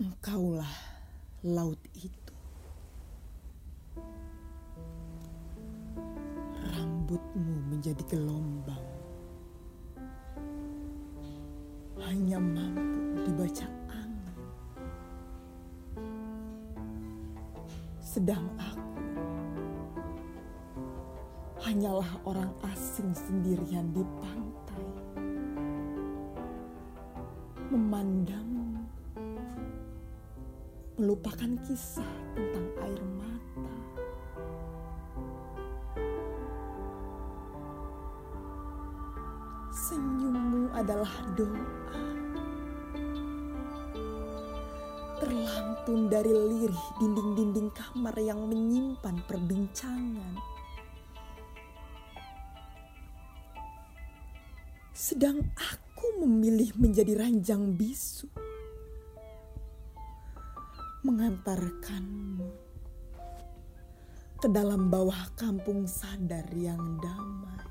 Engkaulah laut itu. Rambutmu menjadi gelombang. Hanya mampu dibaca angin. Sedang aku hanyalah orang asing sendirian di pantai. Memandangmu melupakan kisah tentang air mata. Senyummu adalah doa. Terlantun dari lirih dinding-dinding kamar yang menyimpan perbincangan. Sedang aku memilih menjadi ranjang bisu mengantarkanmu ke dalam bawah kampung sadar yang damai.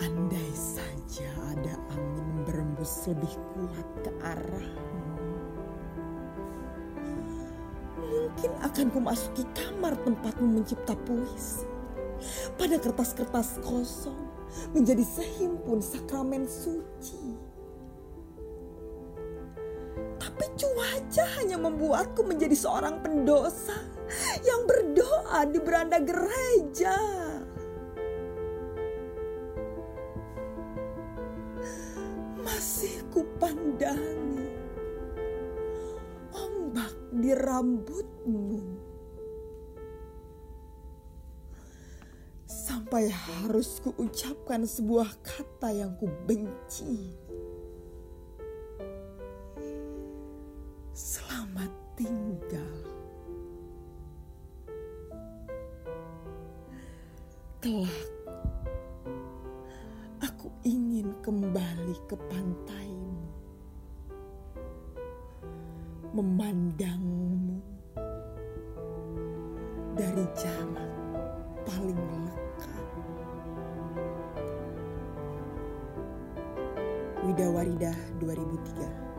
Andai saja ada angin berembus lebih kuat ke arahmu. Mungkin akan kumasuki kamar tempatmu mencipta puisi. Pada kertas-kertas kosong menjadi sehimpun sakramen suci. Tapi cuaca hanya membuatku menjadi seorang pendosa yang berdoa di beranda gereja. Masih kupandangi ombak di rambutmu. Sampai harus kuucapkan sebuah kata yang kubenci. Selamat tinggal. Kelak, aku ingin kembali ke pantaimu. Memandangmu dari jarak paling Wida Warida 2003